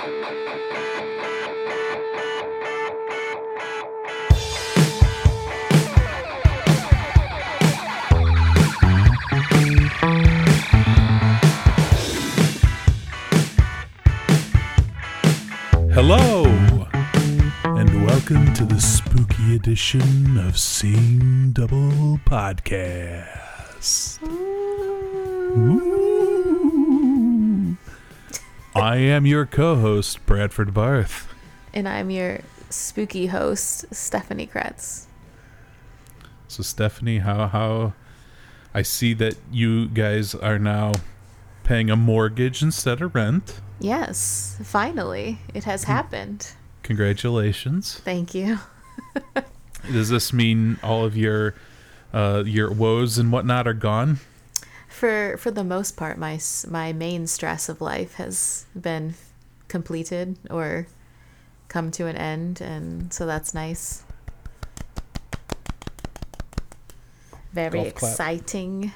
Hello, and welcome to the spooky edition of Seeing Double Podcast. Ooh. I am your co-host, Bradford Barth. And I'm your spooky host, Stephanie Kretz. So, Stephanie, how how I see that you guys are now paying a mortgage instead of rent. Yes, finally, it has happened. Congratulations. Thank you. Does this mean all of your uh, your woes and whatnot are gone? For for the most part, my my main stress of life has been completed or come to an end, and so that's nice. Very Golf clap. exciting.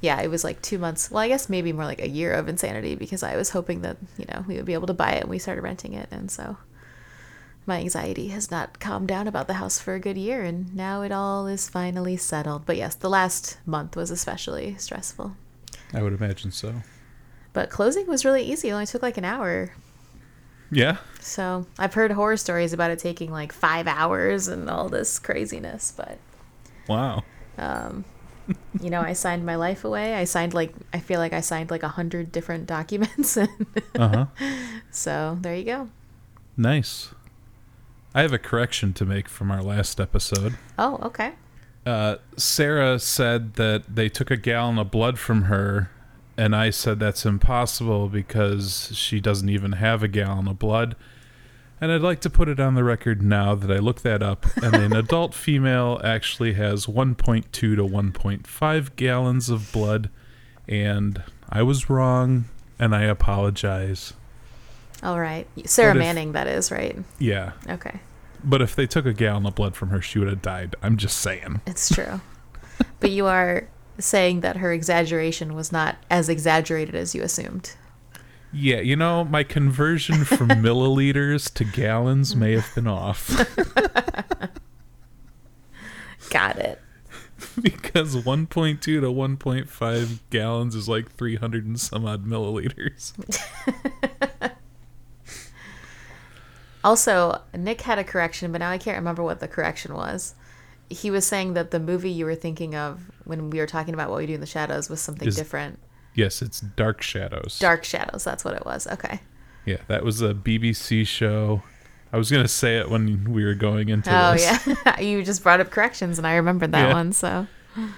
Yeah, it was like two months. Well, I guess maybe more like a year of insanity because I was hoping that you know we would be able to buy it, and we started renting it, and so my anxiety has not calmed down about the house for a good year, and now it all is finally settled. But yes, the last month was especially stressful. I would imagine so. But closing was really easy. It only took like an hour. Yeah. So I've heard horror stories about it taking like five hours and all this craziness. But, Wow. Um, you know, I signed my life away. I signed like, I feel like I signed like a hundred different documents. And Uh huh. so there you go. nice. I have a correction to make from our last episode. Oh, okay. Uh, Sarah said that they took a gallon of blood from her, and I said that's impossible because she doesn't even have a gallon of blood. And I'd like to put it on the record now that I looked that up, and an adult female actually has 1.2 to 1.5 gallons of blood, and I was wrong, and I apologize. All right. Sarah if- Manning, that is, right? Yeah, Okay. but if they took a gallon of blood from her, she would have died. I'm just saying. It's true. but you are saying that her exaggeration was not as exaggerated as you assumed. Yeah, you know, my conversion from milliliters to gallons may have been off Got it. because 1.2 to 1.5 gallons is like 300 and some odd milliliters. Also, Nick had a correction, but now I can't remember what the correction was. He was saying that the movie you were thinking of when we were talking about what we do in the shadows was something Is- different. Yes, it's Dark Shadows. Dark Shadows, that's what it was. Okay. Yeah, that was a BBC show. I was going to say it when we were going into Oh this. yeah, you just brought up corrections, and I remembered that Yeah. one. So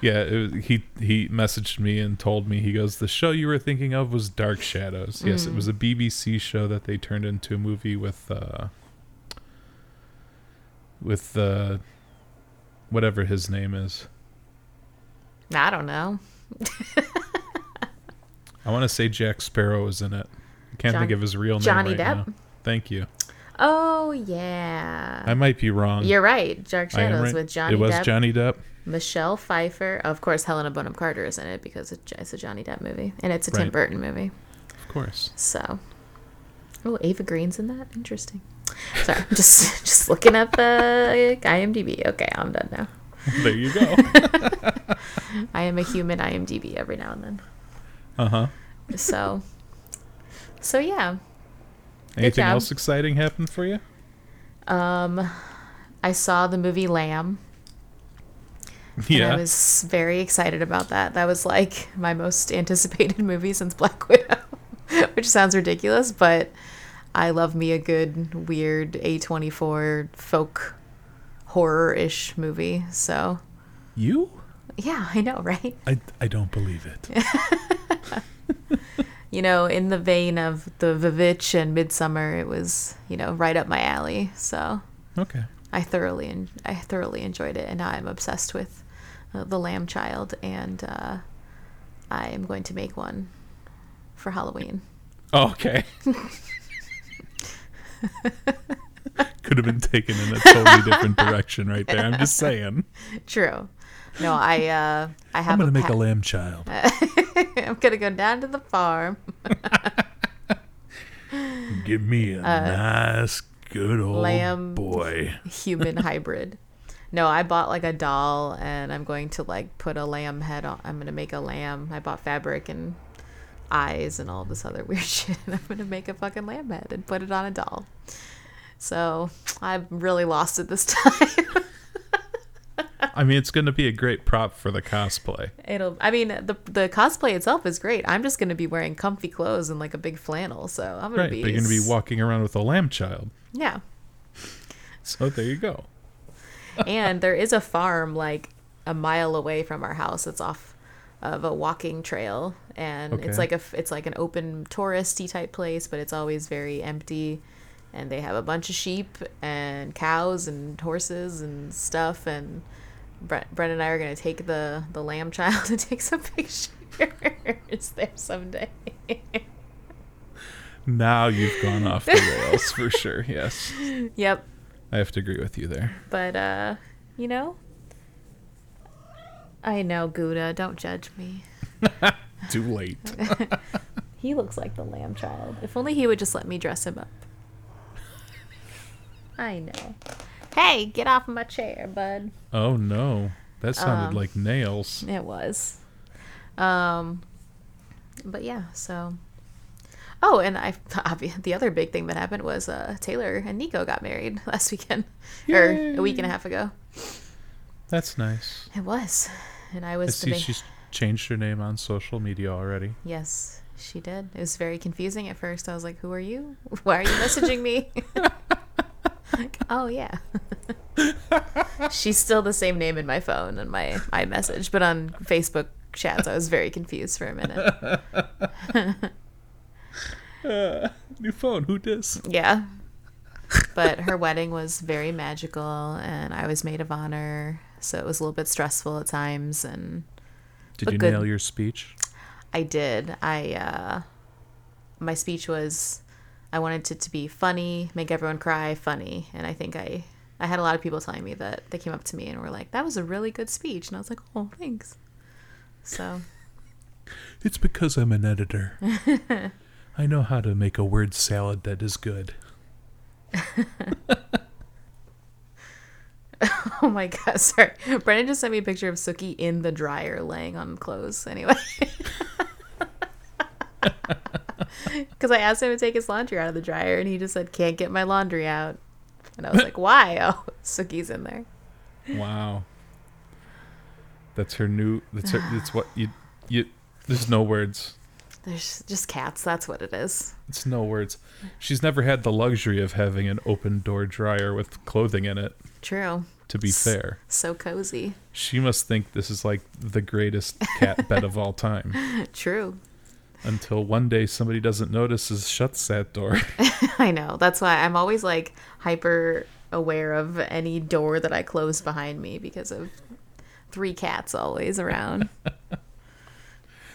Yeah, it was, he he messaged me and told me he goes, "The show you were thinking of was Dark Shadows." Yes, it was a BBC show that they turned into a movie with uh with uh whatever his name is. I don't know. I want to say Jack Sparrow is in it. I can't think of his real name Johnny right Depp? now. Thank you. Oh yeah, I might be wrong. you're right. Dark Shadows right. with Johnny It was Depp, Johnny Depp. Michelle Pfeiffer. Of course, Helena Bonham Carter is in it because it's a Johnny Depp movie, and it's a Tim Burton movie. Of course. So, oh, Eva Green's in that. Interesting. Sorry, I'm just just looking at the IMDb. Okay, I'm done now. there you go. I am a human IMDb every now and then. uh-huh. So, so yeah. Anything job. else exciting happen for you? Um, I saw the movie Lamb. Yeah. I was very excited about that. That was like my most anticipated movie since Black Widow, which sounds ridiculous, but I love me a good, weird A24 folk horror ish movie. So, you? yeah, I know, right? I, I don't believe it. You know, in the vein of the Vivitch and Midsommar, it was, you know, right up my alley. So Okay. I thoroughly, en- I thoroughly enjoyed it, and now I'm obsessed with uh, the Lamb Child, and uh, I am going to make one for Halloween. Okay. Could have been taken in a totally different direction right there. I'm just saying. True. No, I, uh, I have. I'm gonna make pa- a lamb child. I'm gonna go down to the farm. Give me a nice, good old lamb boy. human hybrid. No, I bought like a doll and I'm going to like put a lamb head on. I'm going to make a lamb. I bought fabric and eyes and all this other weird shit. And I'm going to make a fucking lamb head and put it on a doll. So I'm really lost at this time. I mean, it's going to be a great prop for the cosplay. It'll. I mean, the the cosplay itself is great. I'm just gonna be wearing comfy clothes and like a big flannel. So I'm gonna be. But you're going to be walking around with a lamb child. Yeah. So there you go. and there is a farm like a mile away from our house. It's off of a walking trail, and Okay. it's like a it's like an open touristy type place, but it's always very empty. And they have a bunch of sheep and cows and horses and stuff. And Brent, Brent and I are gonna take the the lamb child and take some pictures there someday. Now you've gone off the rails for sure. Yes. yep. I have to agree with you there. But uh, you know, I know Gouda. Don't judge me. Too late. He looks like the lamb child. If only he would just let me dress him up. I know. Hey, get off my chair, bud. Oh no. That sounded Um, like nails. It was. Um, but yeah, so. Oh, and I the other big thing that happened was uh, Taylor and Nico got married last weekend, or a week and a half ago. That's nice. It was, and I I was see the she's changed her name on social media already. Yes, she did. It was very confusing at first. I was like, "Who are you? Why are you messaging me?" Like, oh yeah. She's still the same name in my phone and my my message, but on Facebook chats, I was very confused for a minute. New phone. Who dis? Yeah. But her wedding was very magical, and I was maid of honor, so it was a little bit stressful at times, and Did you good. nail your speech? I did. I uh my speech was I wanted it to be funny, make everyone cry, funny, and I think I I had a lot of people telling me that they came up to me and were like, "That was a really good speech," and I was like, "Oh, thanks." So It's because I'm an editor. I know how to make a word salad that is good. Oh my god, sorry. Brennan just sent me a picture of Suki in the dryer laying on clothes anyway. Because I asked him to take his laundry out of the dryer and he just said, Can't get my laundry out. And I was like, Why? Oh, Suki's in there. Wow. That's her new. That's her. That's what you. You. There's no words. There's just cats. That's what it is. It's no words. She's never had the luxury of having an open door dryer with clothing in it. True. To be fair, So cozy. she must think this is like the greatest cat bed of all time. True. Until one day somebody doesn't notice and shuts that door. I know. That's why I'm always like hyper aware of any door that I close behind me because of three cats always around.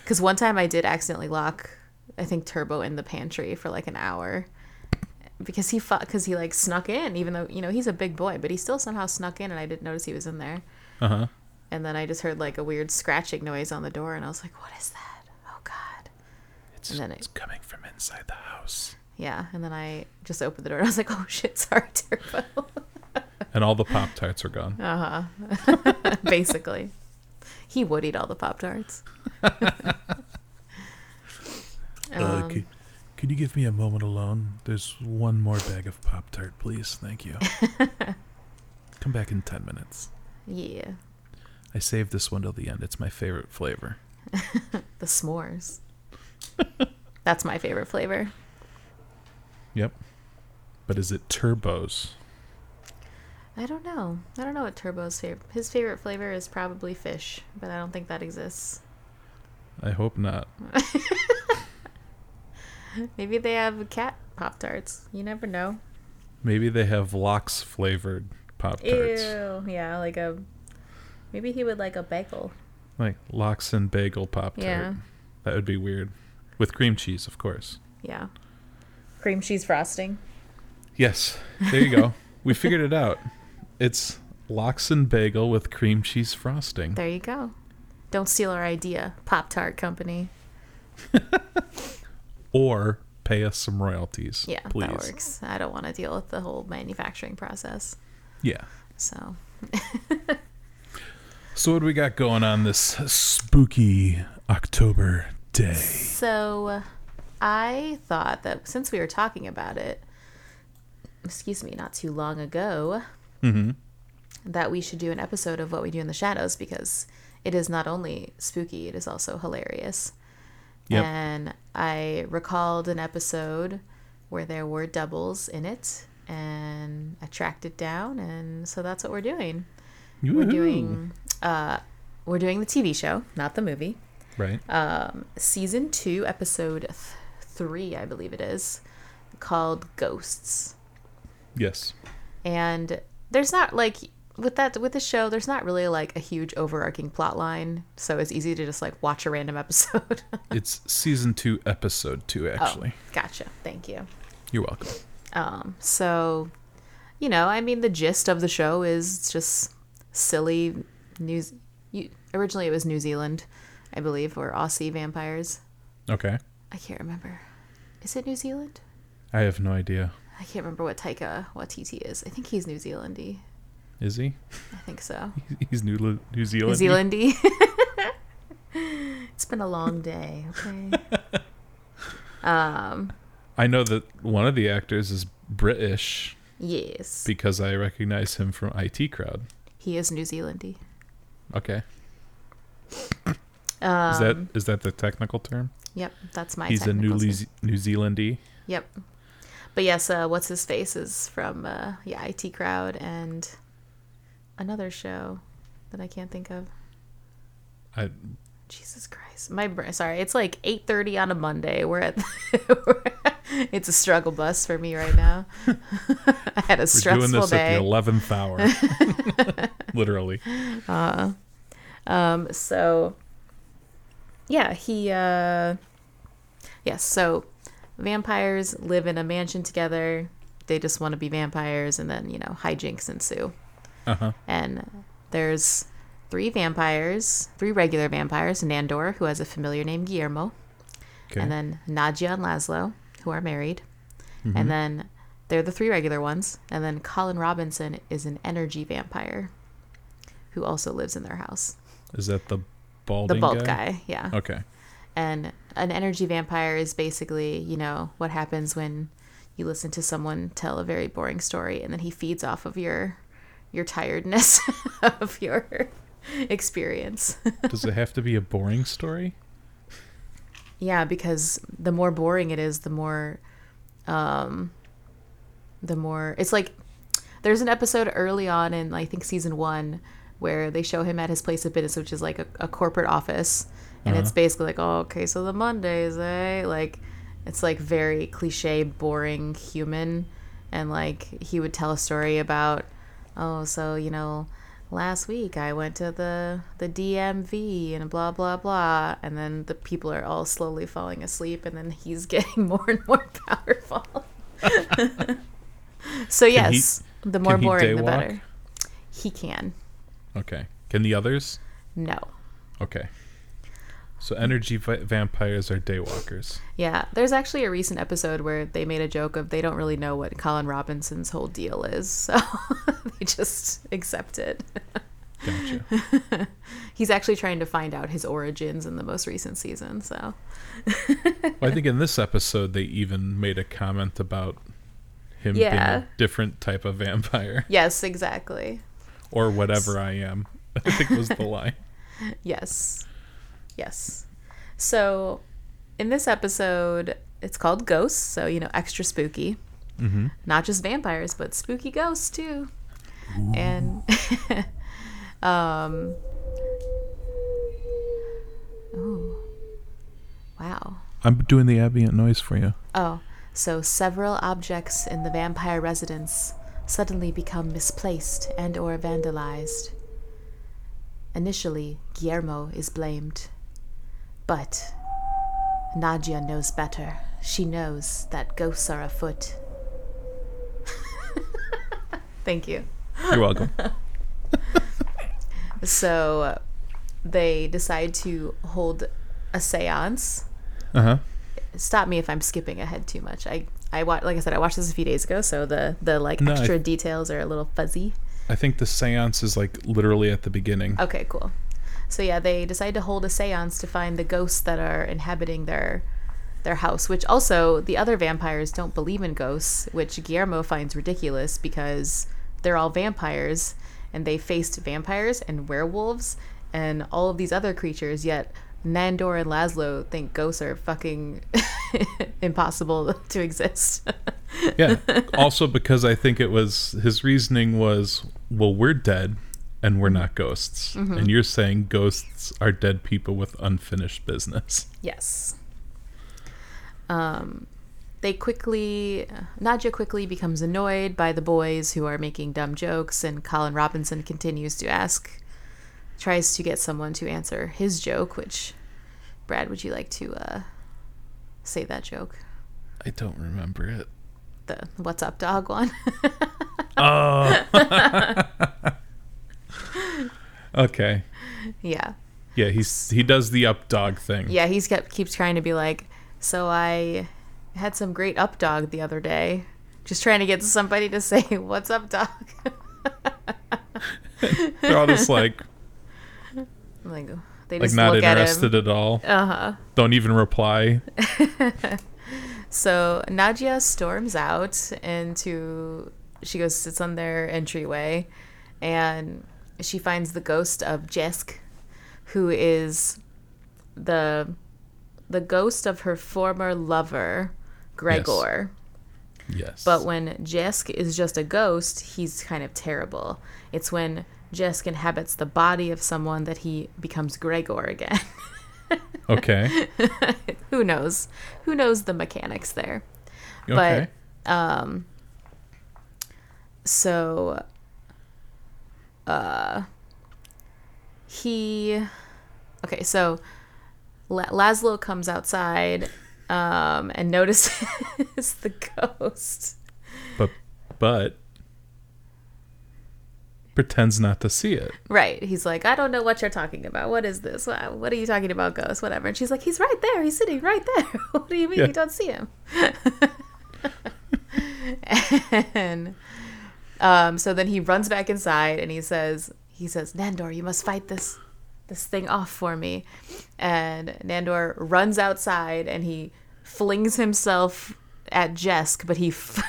Because one time I did accidentally lock, I think Turbo in the pantry for like an hour because he fought because he like snuck in, even though you know he's a big boy, but he still somehow snuck in, and I didn't notice he was in there. Uh huh. And then I just heard like a weird scratching noise on the door, and I was like, "What is that? Oh God!" It's, And then it- it's coming from inside the house. Yeah. And then I just opened the door, and I was like, "Oh shit! Sorry, Turbo." And all the Pop Tarts are gone. Uh huh. Basically, he would eat all the Pop Tarts. uh, Um, could, could you give me a moment alone? There's one more bag of Pop Tart, please. Thank you. Come back in 10 minutes. yeah, I saved this one till the end. It's my favorite flavor. the s'mores. That's my favorite flavor. Yep. But is it turbos? I don't know. I don't know what Turbo's favorite. His favorite flavor is probably fish, but I don't think that exists. I hope not. Maybe they have cat Pop Tarts. You never know. Maybe they have lox flavored Pop Tarts. Ew. Yeah, like a. Maybe he would like a bagel. Like lox and bagel Pop Tart. Yeah. That would be weird. With cream cheese, of course. Yeah. Cream cheese frosting. Yes. There you go. we figured it out. It's lox and bagel with cream cheese frosting. There you go. Don't steal our idea, Pop Tart Company. Or pay us some royalties. Yeah, please. that works. I don't want to deal with the whole manufacturing process. Yeah. So, So what do we got going on this spooky October day? so I thought that since we were talking about it, excuse me, not too long ago, Mm-hmm. that we should do an episode of what we do in the shadows because it is not only spooky, it is also hilarious. Yep. And I recalled an episode where there were doubles in it, and I tracked it down, and so that's what we're doing. We're doing, uh, we're doing the TV show, not the movie. Right. Um, season two, episode th- three, I believe it is, called Ghosts yes. and there's not like with that with the show there's not really like a huge overarching plot line so it's easy to just like watch a random episode It's season two, episode two. Actually, oh gotcha thank you you're welcome. um so you know i mean the gist of the show is just silly news you, originally it was new zealand i believe or aussie vampires Okay. i can't remember is it new zealand I have no idea. i can't remember what taika waititi is i think he's new zealandy Is he? i think so He's New New New Zealand. Zealandy. it's been a long day, okay? um, I know that one of the actors is British yes. because I recognize him from IT Crowd. He is New Zealandy. Okay. Um, Is that is that the technical term? Yep, that's my He's a New Leas- New Zealandy. Yep. But yes, uh, what's his face is from uh, yeah, IT Crowd and another show that I can't think of. I Jesus Christ, my brain. Sorry, it's like eight thirty on a Monday. We're at. it's a struggle bus for me right now. I had a we're stressful doing this day. at the eleventh hour. Literally. Um, so yeah, he uh yes, so vampires live in a mansion together. They just want to be vampires and then, you know, hijinks ensue. Uh huh. And there's three vampires, three regular vampires, Nandor, who has a familiar named Guillermo, Okay. and then Nadja and Laszlo, who are married. Mm-hmm. And then they're the three regular ones. And then Colin Robinson is an energy vampire who also lives in their house. is that the balding The bald guy? guy, yeah. Okay. And an energy vampire is basically, you know, what happens when you listen to someone tell a very boring story and then he feeds off of your your tiredness of your experience. Does it have to be a boring story? yeah, because the more boring it is, the more um the more it's like there's an episode early on in I think season 1 where they show him at his place of business which is like a, a corporate office and it's basically like oh okay so the Mondays eh like it's like very cliche boring human and like he would tell a story about oh so you know last week I went to the the DMV and blah blah blah and then the people are all slowly falling asleep and then he's getting more and more powerful. so he- yes, the more boring the better. He can. Okay. Can the others? No. Okay. So energy va- vampires are daywalkers. Yeah, there's actually a recent episode where they made a joke of they don't really know what Colin Robinson's whole deal is, so they just accept it. Gotcha. He's actually trying to find out his origins in the most recent season, so well, I think in this episode they even made a comment about him being a different type of vampire yes, exactly. Or whatever I am. I think was the line. Yes. Yes. So, in this episode, it's called Ghosts, so, you know, extra spooky. Mm-hmm. Not just vampires, but spooky ghosts, too. And, um, oh, wow. I'm doing the ambient noise for you. Oh, so several objects in the vampire residence suddenly become misplaced and or vandalized. Initially, Guillermo is blamed. But Nadja knows better. She knows that ghosts are afoot. Thank you. You're welcome. So they decide to hold a seance Uh huh. stop me if I'm skipping ahead too much. I I wa- like I said I watched this a few days ago, so the the like No, extra details are a little fuzzy. I think the seance is like literally at the beginning. Okay, cool. So yeah, they decide to hold a séance to find the ghosts that are inhabiting their their house, which also the other vampires don't believe in ghosts, which Guillermo finds ridiculous because they're all vampires and they faced vampires and werewolves and all of these other creatures, yet Nandor and Laszlo think ghosts are fucking impossible to exist. Yeah. also because I think it was his reasoning was, well, we're dead and we're not ghosts. Mm-hmm. And you're saying ghosts are dead people with unfinished business. Yes. Um, they quickly, Nadja quickly becomes annoyed by the boys who are making dumb jokes, and Colin Robinson continues to ask, tries to get someone to answer his joke, which, Brad, would you like to uh, say that joke? I don't remember it. The what's up, dog one? Oh. okay. yeah. Yeah, he's he does the up dog thing. Yeah, he's kept keeps trying to be like, so I had some great up dog the other day. Just trying to get somebody to say, "What's up, dog?" They're all just like like they like just not look at him. interested at all. Uh huh. Don't even reply. So Nadja storms out into. She goes sits on their entryway, and she finds the ghost of Jesk, who is the the ghost of her former lover, Gregor. Yes. But when Jesk is just a ghost, he's kind of terrible. It's when Jesk inhabits the body of someone that he becomes Gregor again. okay. Who knows? Who knows the mechanics there? Okay. But um so uh he okay, so La- Laszlo comes outside um and notices the ghost. but but pretends not to see it. Right. He's like, I don't know what you're talking about. What is this? What, are you talking about, ghost? Whatever. And she's like, he's right there. He's sitting right there. what do you mean Yeah. you don't see him? and um, so then he runs back inside and he says, he says, Nandor, you must fight this this thing off for me. And Nandor runs outside and he flings himself at Jesk, but he f-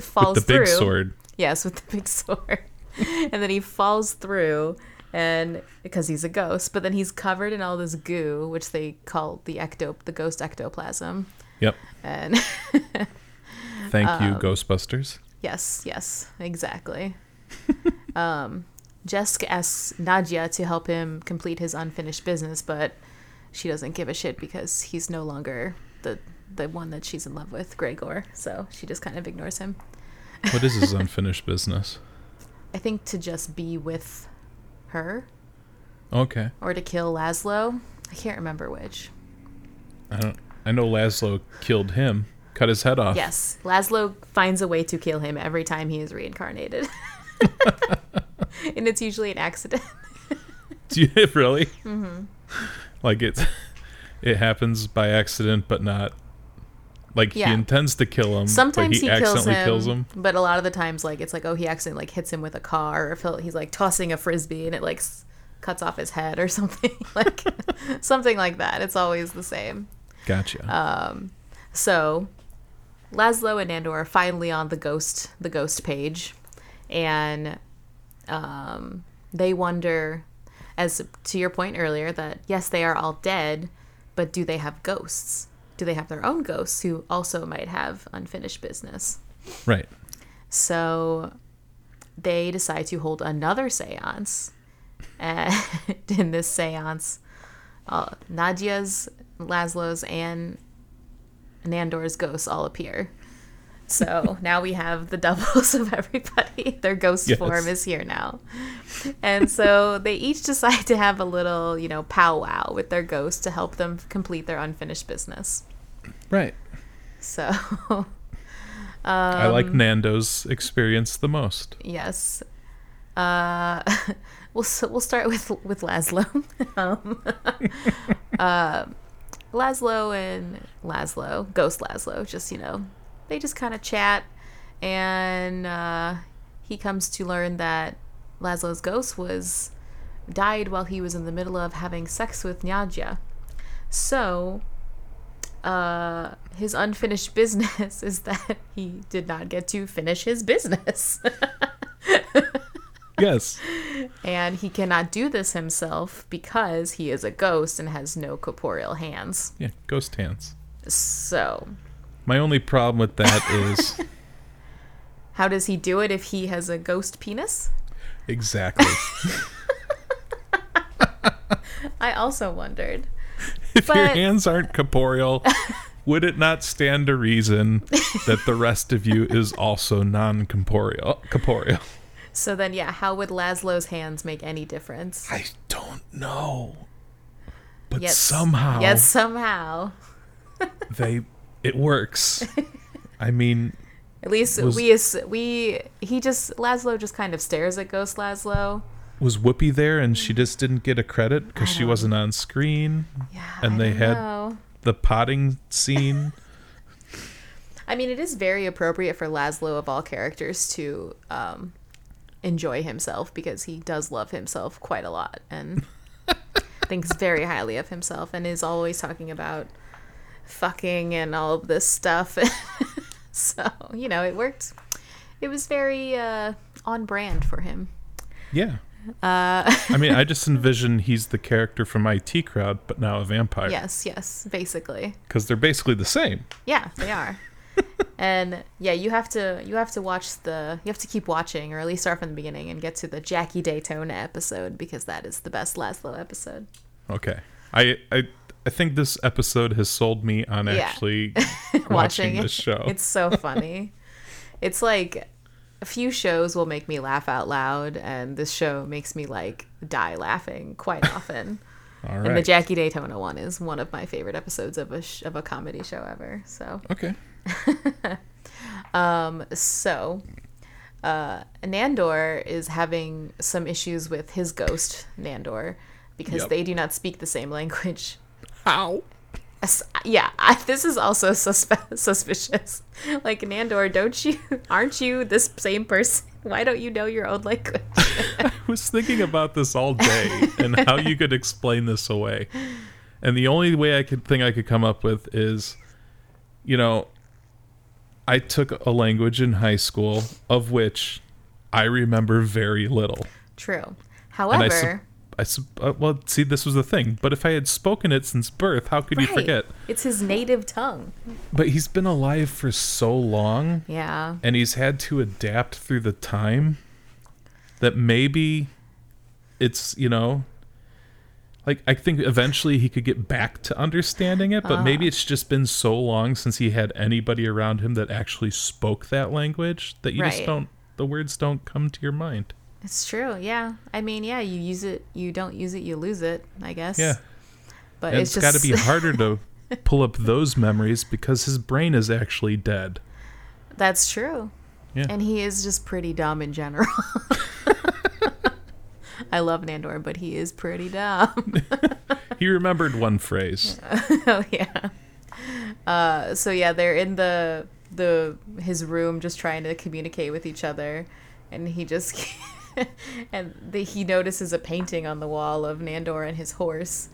falls With the big sword. Yes, with the big sword. and then he falls through and because he's a ghost, but then he's covered in all this goo, which they call the ecto the ghost ectoplasm. Yep. And Thank you, Um, Ghostbusters. yes, yes, exactly. um Jesk asks Nadja to help him complete his unfinished business, but she doesn't give a shit because he's no longer the the one that she's in love with, Gregor. So she just kind of ignores him. What is his unfinished business? I think to just be with her Okay. or to kill Laszlo. I can't remember which. I don't I know Laszlo killed him, cut his head off. Yes, Laszlo finds a way to kill him every time he is reincarnated. and it's usually an accident. Do you really? Mm-hmm. Like it it happens by accident but not like Yeah. he intends to kill him, Sometimes he, he, kills accidentally him, kills him. but a lot of the times, like it's like, oh, he accidentally like hits him with a car, or if he's like tossing a frisbee and it like s- cuts off his head or something, like something like that. It's always the same. Gotcha. Um, so Laszlo and Nandor are finally on the ghost the ghost page, and um, they wonder, as to your point earlier, that yes, they are all dead, but do they have ghosts? Do they have their own ghosts who also might have unfinished business? right. So they decide to hold another seance. And in this seance, uh, Nadja's, Laszlo's, and Nandor's ghosts all appear. So now we have the doubles of everybody. Their ghost Yes. form is here now. And so they each decide to have a little, you know, powwow with their ghost to help them complete their unfinished business. Right. So I Um, like Nandor's experience the most. Yes. Uh, we'll we'll start with with Laszlo. um, uh, Laszlo and Laszlo, Ghost Laszlo, just, you know, they just kind of chat. And uh, he comes to learn that Laszlo's ghost was died while he was in the middle of having sex with Nadja. So, uh, his unfinished business is that he did not get to finish his business. Yes. and he cannot do this himself because he is a ghost and has no corporeal hands. Yeah. Ghost hands. So, My only problem with that is how does he do it if he has a ghost penis? exactly I also wondered. if your hands aren't corporeal. Would it not stand to reason that the rest of you is also non-corporeal? Corporeal. So then, yeah, how would Laszlo's hands make any difference? I don't know, but Yet- somehow Yes, somehow. they it works. I mean, At least Was- we we he just Laszlo just kind of stares at Ghost Laszlo. was Whoopi there and she just didn't get a credit because she wasn't on screen? Yeah, And I they had- know. The potting scene. I mean, it is very appropriate for Laszlo of all characters to um, enjoy himself because he does love himself quite a lot and thinks very highly of himself and is always talking about fucking and all of this stuff. so you know, it worked. It was very uh, on brand for him. Yeah. Uh, I mean, I just envision he's the character from IT Crowd, but now a vampire. yes, yes, basically. Because they're basically the same. Yeah, they are. and yeah, you have to you have to watch the you have to keep watching or at least start from the beginning and get to the Jackie Daytona episode because that is the best Laszlo episode. Okay. I I I think this episode has sold me on Yeah. actually watching, it. this show. It's so funny. it's like a few shows will make me laugh out loud and this show makes me like die laughing quite often. All And the. Jackie Daytona one is one of my favorite episodes of a sh- of a comedy show ever. So okay. Um, so, uh, Nandor is having some issues with his ghost, Nandor, because Yep. they do not speak the same language. How? Yeah, I, this is also suspe- suspicious. Like, Nandor, don't you, aren't you this same person? Why don't you know your own language? I was thinking about this all day and how you could explain this away. And the only way I could think I could come up with is, you know, I took a language in high school of which I remember very little. True. However, I, sup- I sup- uh, well, see, this was the thing. But if I had spoken it since birth, how could you forget? it's his native tongue. But he's been alive for so long, Yeah. and he's had to adapt through the time that maybe it's you know like i think eventually he could get back to understanding it but maybe it's just been so long since he had anybody around him that actually spoke that language that you just don't the words don't come to your mind It's true. Yeah. I mean, yeah, you use it, you don't use it, you lose it, I guess. yeah But it's, it's got to be harder to pull up those memories because his brain is actually dead That's true. Yeah. And he is just pretty dumb in general. I love Nandor, but he is pretty dumb. he remembered one phrase oh yeah. Uh, so yeah, they're in the the his room just trying to communicate with each other, and he just and the, he notices a painting on the wall of Nandor and his horse,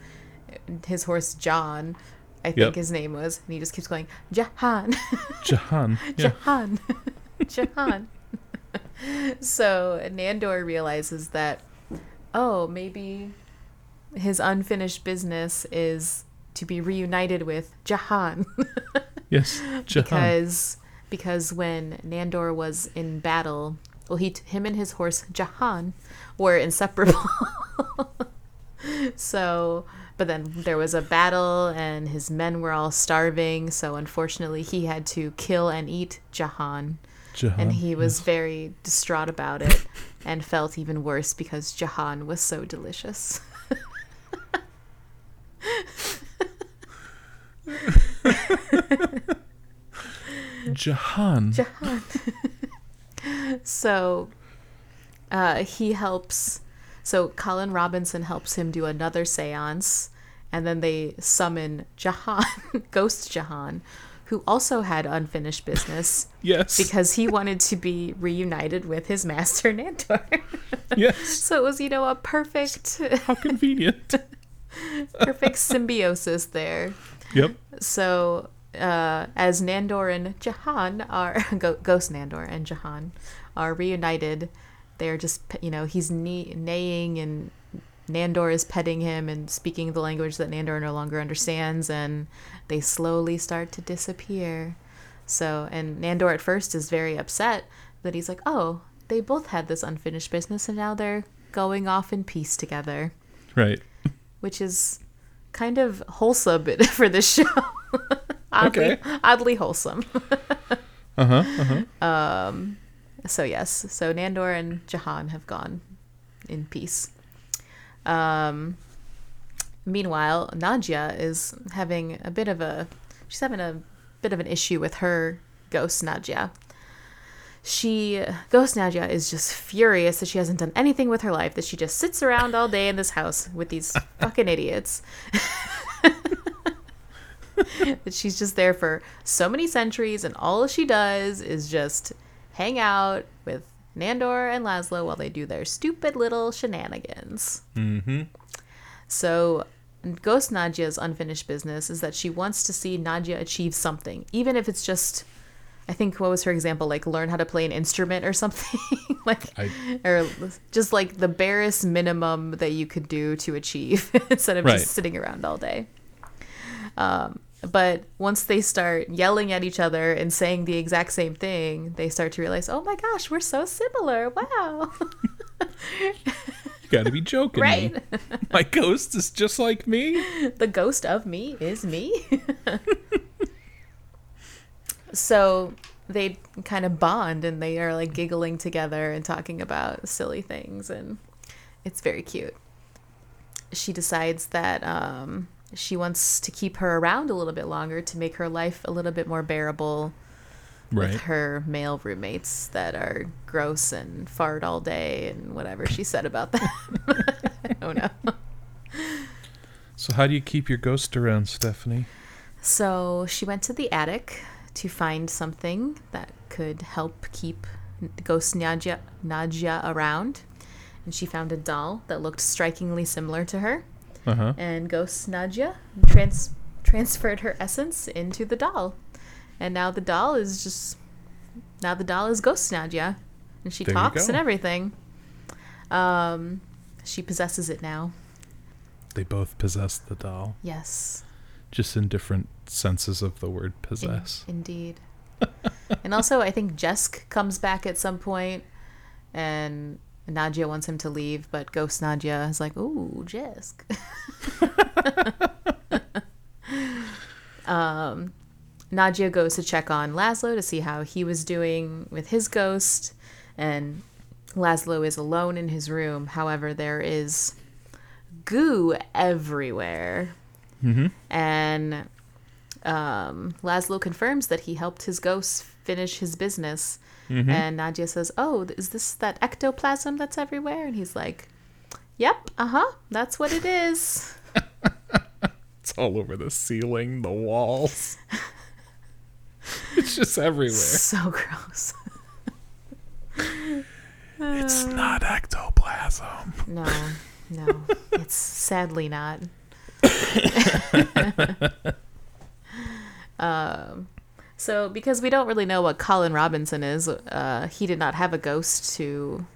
his horse John, I think Yep. his name was, and he just keeps going Jahan. jahan Jahan. Jahan. so Nandor realizes that, oh, maybe his unfinished business is to be reunited with Jahan. yes jahan because because when Nandor was in battle, well, he him and his horse Jahan were inseparable. so, but then there was a battle, and his men were all starving. So, unfortunately, he had to kill and eat Jahan, jahan and he was very distraught about it, and felt even worse because Jahan was so delicious. jahan Jahan. So uh, he helps. So Colin Robinson helps him do another seance, and then they summon Jahan, Ghost Jahan, who also had unfinished business Yes. because he wanted to be reunited with his master Nandor. yes. so it was, you know, a perfect, How convenient. perfect symbiosis there. yep. So, uh, as Nandor and Jahan are Ghost Nandor and Jahan are reunited, they're just you know he's ne- neighing and Nandor is petting him and speaking the language that Nandor no longer understands, and they slowly start to disappear. So, and Nandor at first is very upset that he's like, oh, they both had this unfinished business, and now they're going off in peace together Right. which is kind of wholesome for this show. oddly, Okay. oddly wholesome. Uh huh. Uh huh. So yes, so Nandor and Jahan have gone in peace. Um, meanwhile, Nadja is having a bit of a she's having a bit of an issue with her ghost Nadja. She ghost Nadja is just furious that she hasn't done anything with her life, that she just sits around all day in this house with these fucking idiots. that she's just there for so many centuries and all she does is just hang out with Nandor and Laszlo while they do their stupid little shenanigans. Mm-hmm. So, Ghost Nadja's unfinished business is that she wants to see Nadja achieve something, even if it's just, I think, what was her example? Like learn how to play an instrument or something, like, I- or just like the barest minimum that you could do to achieve instead of Right. just sitting around all day. Um, but once they start yelling at each other and saying the exact same thing, they start to realize, oh my gosh, we're so similar. Wow. You gotta be joking. me. right? My ghost is just like me. the ghost of me is me. so they kind of bond and they are like giggling together and talking about silly things and it's very cute. She decides that um, she wants to keep her around a little bit longer to make her life a little bit more bearable Right. with her male roommates that are gross and fart all day and whatever she said about them. I don't know. So how do you keep your ghost around, Stephanie? So she went to the attic to find something that could help keep Ghost Nadja, Nadja around. And she found a doll that looked strikingly similar to her. Uh huh. And Ghost Nadja trans- transferred her essence into the doll. And now the doll is just. Now the doll is Ghost Nadja. And she There talks and everything. Um, she possesses it now. They both possess the doll, Yes. just in different senses of the word In- possess. indeed. and also, I think Jesk comes back at some point, and Nadja wants him to leave, but Ghost Nadja is like, "Ooh, Jesk." um, Nadja goes to check on Laszlo to see how he was doing with his ghost, and Laszlo is alone in his room. However, there is goo everywhere Mm-hmm. and um, Laszlo confirms that he helped his ghost finish his business. Mm-hmm. And Nadja says, "Oh, is this that ectoplasm that's everywhere?" And he's like, "Yep, uh huh, that's what it is." It's all over the ceiling, the walls. it's just everywhere. so gross. It's not ectoplasm. No, no, it's sadly not. um, so because we don't really know what Colin Robinson is, uh, he did not have a ghost to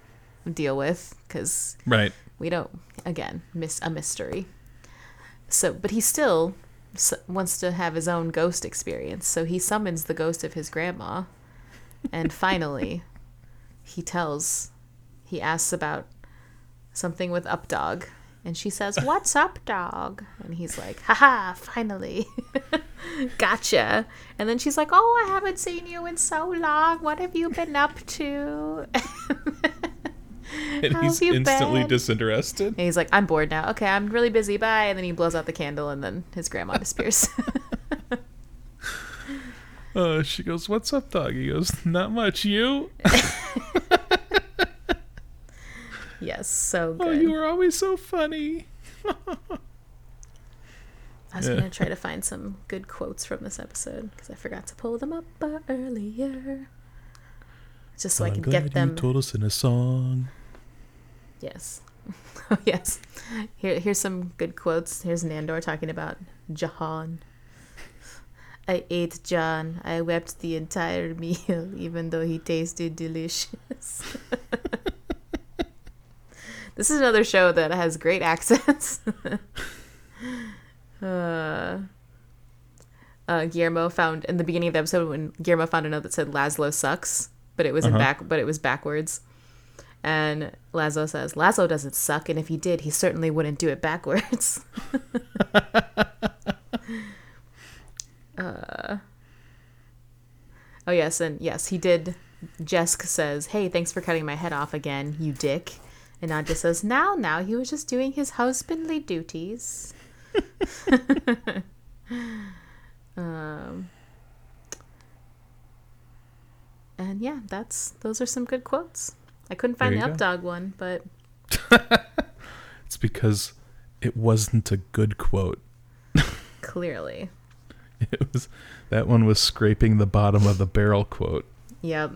deal with because Right. we don't again miss a mystery. So but he still s- wants to have his own ghost experience. So he summons the ghost of his grandma and finally he tells he asks about something with up dog and she says what's up dog and he's like haha finally gotcha and then she's like oh i haven't seen you in so long what have you been up to And How he's instantly been? disinterested. And he's like, I'm bored now. Okay, I'm really busy. Bye. And then he blows out the candle, and then his grandma disappears. Uh, she goes, "What's up, dog?" He goes, "Not much. You? Yes, so good. Oh, you were always so funny." I was Yeah. gonna try to find some good quotes from this episode because I forgot to pull them up uh, earlier, just so I glad get you them. told us in a song. Yes. Oh yes. Here here's some good quotes. Here's Nandor talking about Jahan. I ate John. I wept the entire meal, even though he tasted delicious. this is another show that has great accents. uh, uh, Guillermo found in the beginning of the episode when Guillermo found a note that said Laszlo sucks, but it was Uh-huh. back, but it was backwards. And Laszlo says, Laszlo doesn't suck, and if he did, he certainly wouldn't do it backwards. uh, oh, yes, and yes, he did. Jesk says, Hey, thanks for cutting my head off again, you dick. And Nadja says, Now, now, he was just doing his husbandly duties. um, and yeah, that's those are some good quotes. I couldn't find the updog one, but It's because it wasn't a good quote. clearly, It was that one was scraping the bottom of the barrel quote. yep.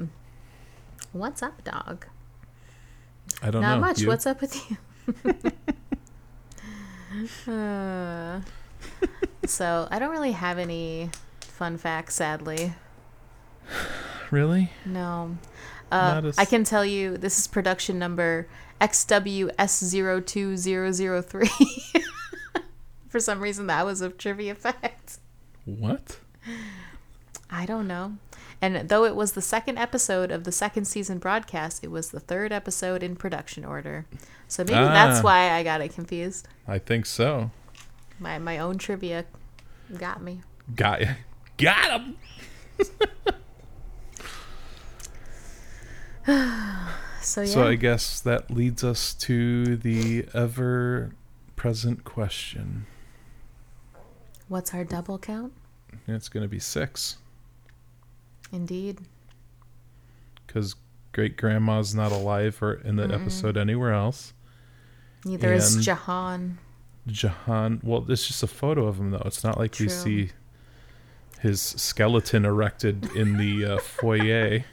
What's up, dog? I don't Not know. Not much. You? What's up with you? uh, so I don't really have any fun facts, sadly. really? No. Uh, Not a s- I can tell you this is production number XWS02003. For some reason, that was a trivia fact. What? I don't know. And though it was the second episode of the second season broadcast, it was the third episode in production order. So maybe that's Ah. why I got it confused. I think so. My my own trivia got me. Got ya. Got him. So yeah. So I guess that leads us to the ever present question. What's our double count? It's going to be six Indeed. because great grandma's not alive or in the episode anywhere else. Neither is Jahan. Jahan, well, it's just a photo of him though. It's not like we see his skeleton erected in the uh, foyer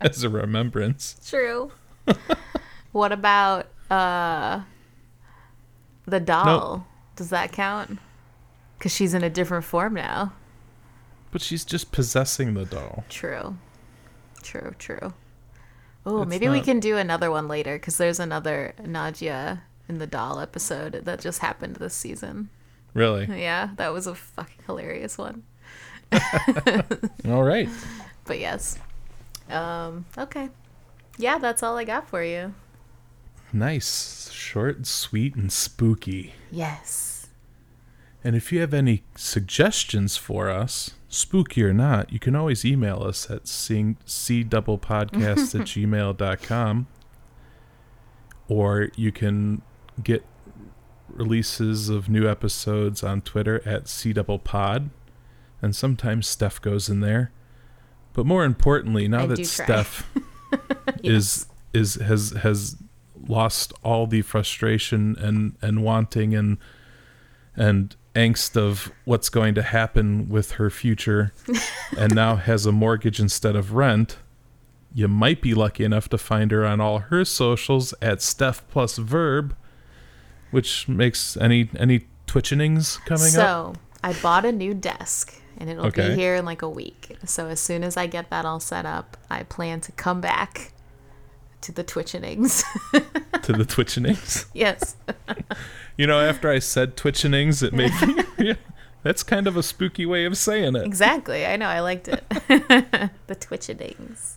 as a remembrance. True. what about uh the doll? Does that count? Because she's in a different form now. But she's just possessing the doll. True. True, true. Oh, It's maybe we can do another one later because there's another Nadja in the doll episode that just happened this season. Really? Yeah, that was a fucking hilarious one. All right. But yes. Um, okay. Yeah, that's all I got for you. Nice. Short, sweet, and spooky. Yes. And if you have any suggestions for us, spooky or not, you can always email us at seeing cdoublepodcast at gmail.com. Or you can get releases of new episodes on Twitter at cdoublepod. And sometimes Steph goes in there. But more importantly, now I that. Steph is is has has lost all the frustration and and wanting and and angst of what's going to happen with her future and now has a mortgage instead of rent you might be lucky enough to find her on all her socials at steph plus verb which makes any any twitchingings coming so up So I bought a new desk and it'll Okay. be here in like a week. So as soon as I get that all set up, I plan to come back to the twitchenings. to the twitchingings yes. you know after i said twitchingings it made me yeah, that's kind of a spooky way of saying it Exactly. I know. I liked it. the twitchenings.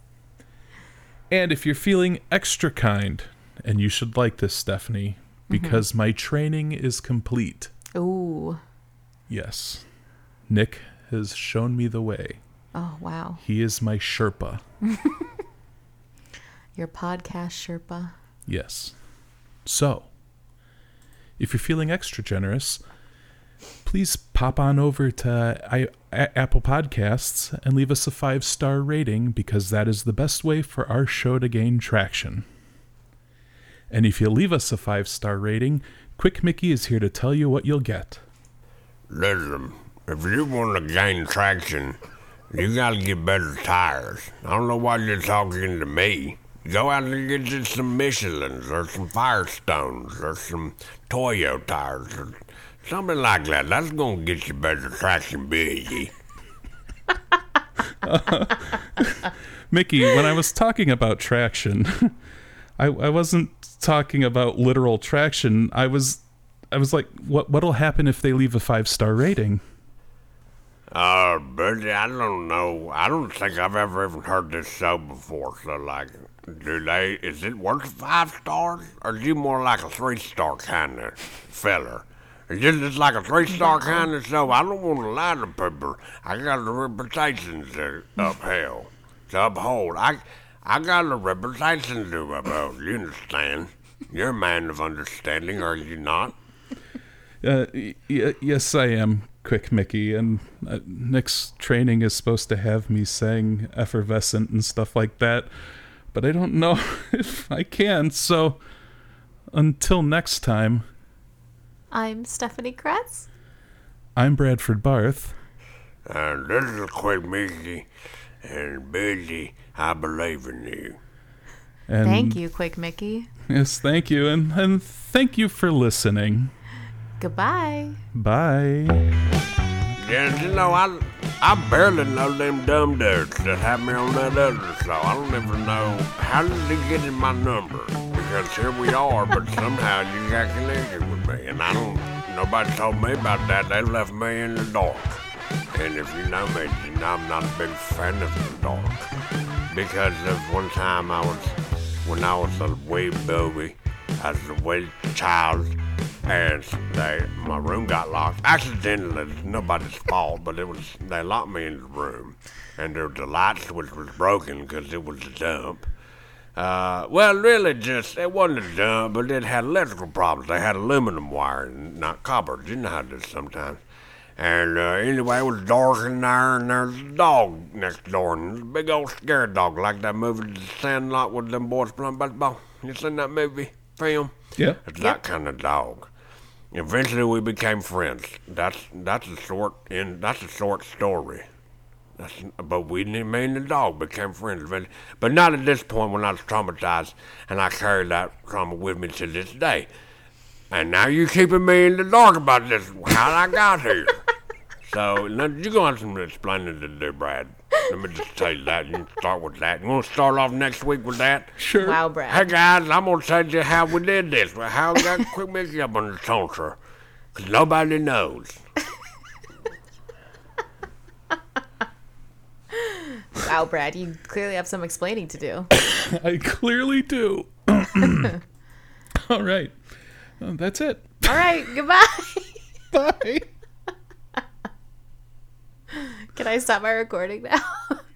And if you're feeling extra kind, and you should like this, Stephanie, mm-hmm. because my training is complete. Ooh. Yes. Nick has shown me the way. Oh, wow. He is my Sherpa. Your podcast Sherpa. Yes. So, if you're feeling extra generous, please pop on over to I, A- Apple Podcasts and leave us a five star rating because that is the best way for our show to gain traction. And if you leave us a five star rating, Quick Mickey is here to tell you what you'll get. Listen, if you want to gain traction, you gotta get better tires. I don't know why you're talking to me. Go out and get you some Michelins or some Firestones or some Toyo tires or something like that. That's gonna get you better traction, busy. Mickey, when I was talking about traction, I, I wasn't talking about literal traction. I was I was like, what what'll happen if they leave a five star rating? Uh, buddy, I don't know. I don't think I've ever even heard this show before. So, like, do they? Is it worth five stars, or is you more like a three star kind of feller? Is it just like a three star kind of show? I don't want to lie to people. I got a reputation to uphold, to uphold. I, I got a reputation to uphold. You understand? You're a man of understanding, are you not? Uh, y- y- yes, I am quick Mickey, and uh, Nick's training is supposed to have me saying effervescent and stuff like that, but I don't know if I can. So until next time, I'm Stephanie Kratz. I'm Bradford Barth. And this is Quick Mickey, and Busy, I believe in you. And Thank you, Quick Mickey. Yes, thank you, and and thank you for listening. Goodbye. Bye. Yeah, you know, I I barely know them dumb dudes that have me on that other show. I don't even know how did they get in my number because here we are, but somehow you got connected with me, and I don't. Nobody told me about that. They left me in the dark. And if you know me, you know I'm not a big fan of the dark because of one time I was when I was a wee baby, as a wee child, and they my room got locked accidentally. It's nobody's fault, but it was they locked me in the room, and there was the light switch was broken because it was a dump. Uh, well, really, just it wasn't a dump, but it had electrical problems. They had aluminum wire, not copper. You know how it is sometimes. And uh, anyway, it was dark in there, and there's a dog next door, and a big old scared dog, like that movie The Sandlot with them boys playing baseball. You seen that movie film? Yeah. It's that kind of dog. Eventually, we became friends. That's that's a short and that's a short story. That's, but we didn't mean the dog became friends eventually. But not at this point when I was traumatized, and I carry that trauma with me to this day. And now you're keeping me in the dark about this, how I got here. so now you're gonna have some explaining to do, Brad. Let me just tell you that. You start with that. You want to start off next week with that? Sure. Wow, Brad. Hey guys, I'm gonna tell you how we did this. How I got Quick Mickey up on the tonsure. Cause nobody knows. Wow, Brad. You clearly have some explaining to do. I clearly do. All right. Uh, that's it. All right. Goodbye. Bye. Can I stop my recording now?